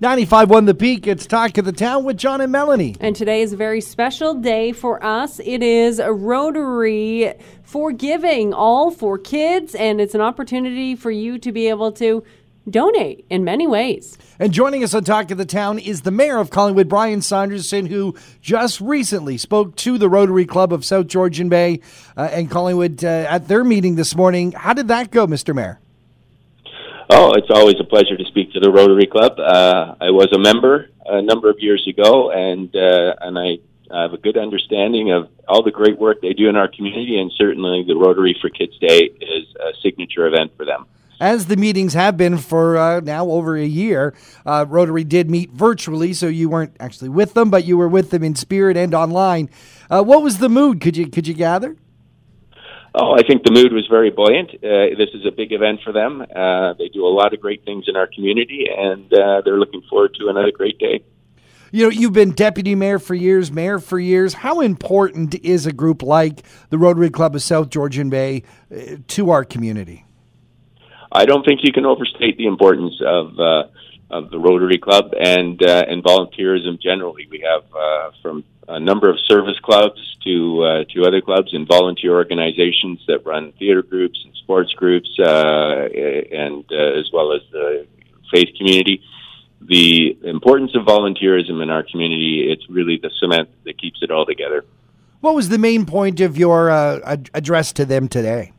95.1 The Peak, it's Talk of the Town with John and Melanie. And today is a very special day for us. It is a Rotary for Giving, all for kids, and it's an opportunity for you to be able to donate in many ways. And joining us on Talk of the Town is the mayor of Collingwood, Brian Saunderson, who just recently spoke to the Rotary Club of South Georgian Bay uh, and Collingwood uh, at their meeting this morning. How did that go, Mr. Mayor? Oh, it's always a pleasure to speak to the Rotary Club. Uh, I was a member a number of years ago, and uh, and I have a good understanding of all the great work they do in our community, and certainly the Rotary for Kids Day is a signature event for them. As the meetings have been for uh, now over a year, uh, Rotary did meet virtually, so you weren't actually with them, but you were with them in spirit and online. Uh, what was the mood? Could you could you gather? Oh, I think the mood was very buoyant. Uh, this is a big event for them. Uh, they do a lot of great things in our community, and uh, they're looking forward to another great day. You know, you've been deputy mayor for years, mayor for years. How important is a group like the Rotary Club of South Georgian Bay uh, to our community? I don't think you can overstate the importance of uh, of the Rotary Club and uh, and volunteerism generally. We have uh, from a number of service clubs to uh, to other clubs and volunteer organizations that run theater groups and sports groups, uh, and uh, as well as the faith community. The importance of volunteerism in our community, it's really the cement that keeps it all together. What was the main point of your uh, address to them today?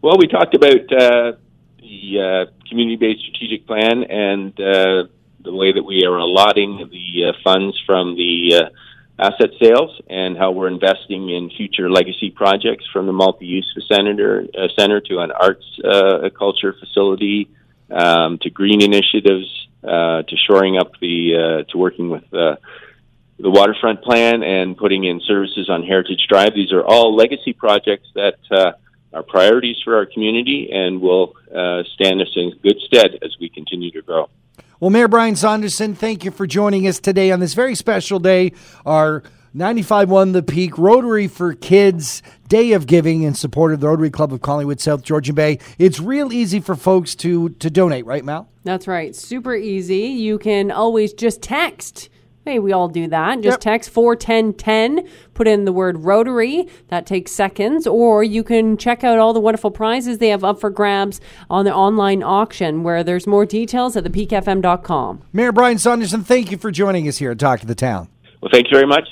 Well, we talked about uh, the uh, community-based strategic plan and uh, the way that we are allotting the uh, funds from the uh, asset sales and how we're investing in future legacy projects from the multi-use center, uh, center to an arts uh, culture facility um, to green initiatives uh, to shoring up the uh, to working with uh, the waterfront plan and putting in services on Heritage Drive. These are all legacy projects that uh, are priorities for our community and will uh, stand us in good stead as we continue to grow. Well, Mayor Brian Saunderson, thank you for joining us today on this very special day. Our 95.1 The Peak Rotary for Kids Day of Giving in support of the Rotary Club of Collingwood, South Georgian Bay. It's real easy for folks to to donate, right, Mal? That's right. Super easy. You can always just text. Hey, we all do that. Just Yep. text 41010, put in the word Rotary. That takes seconds. Or you can check out all the wonderful prizes they have up for grabs on the online auction, where there's more details at thepeakfm.com. Mayor Brian Saunderson, thank you for joining us here at Talk of the Town. Well, thank you very much.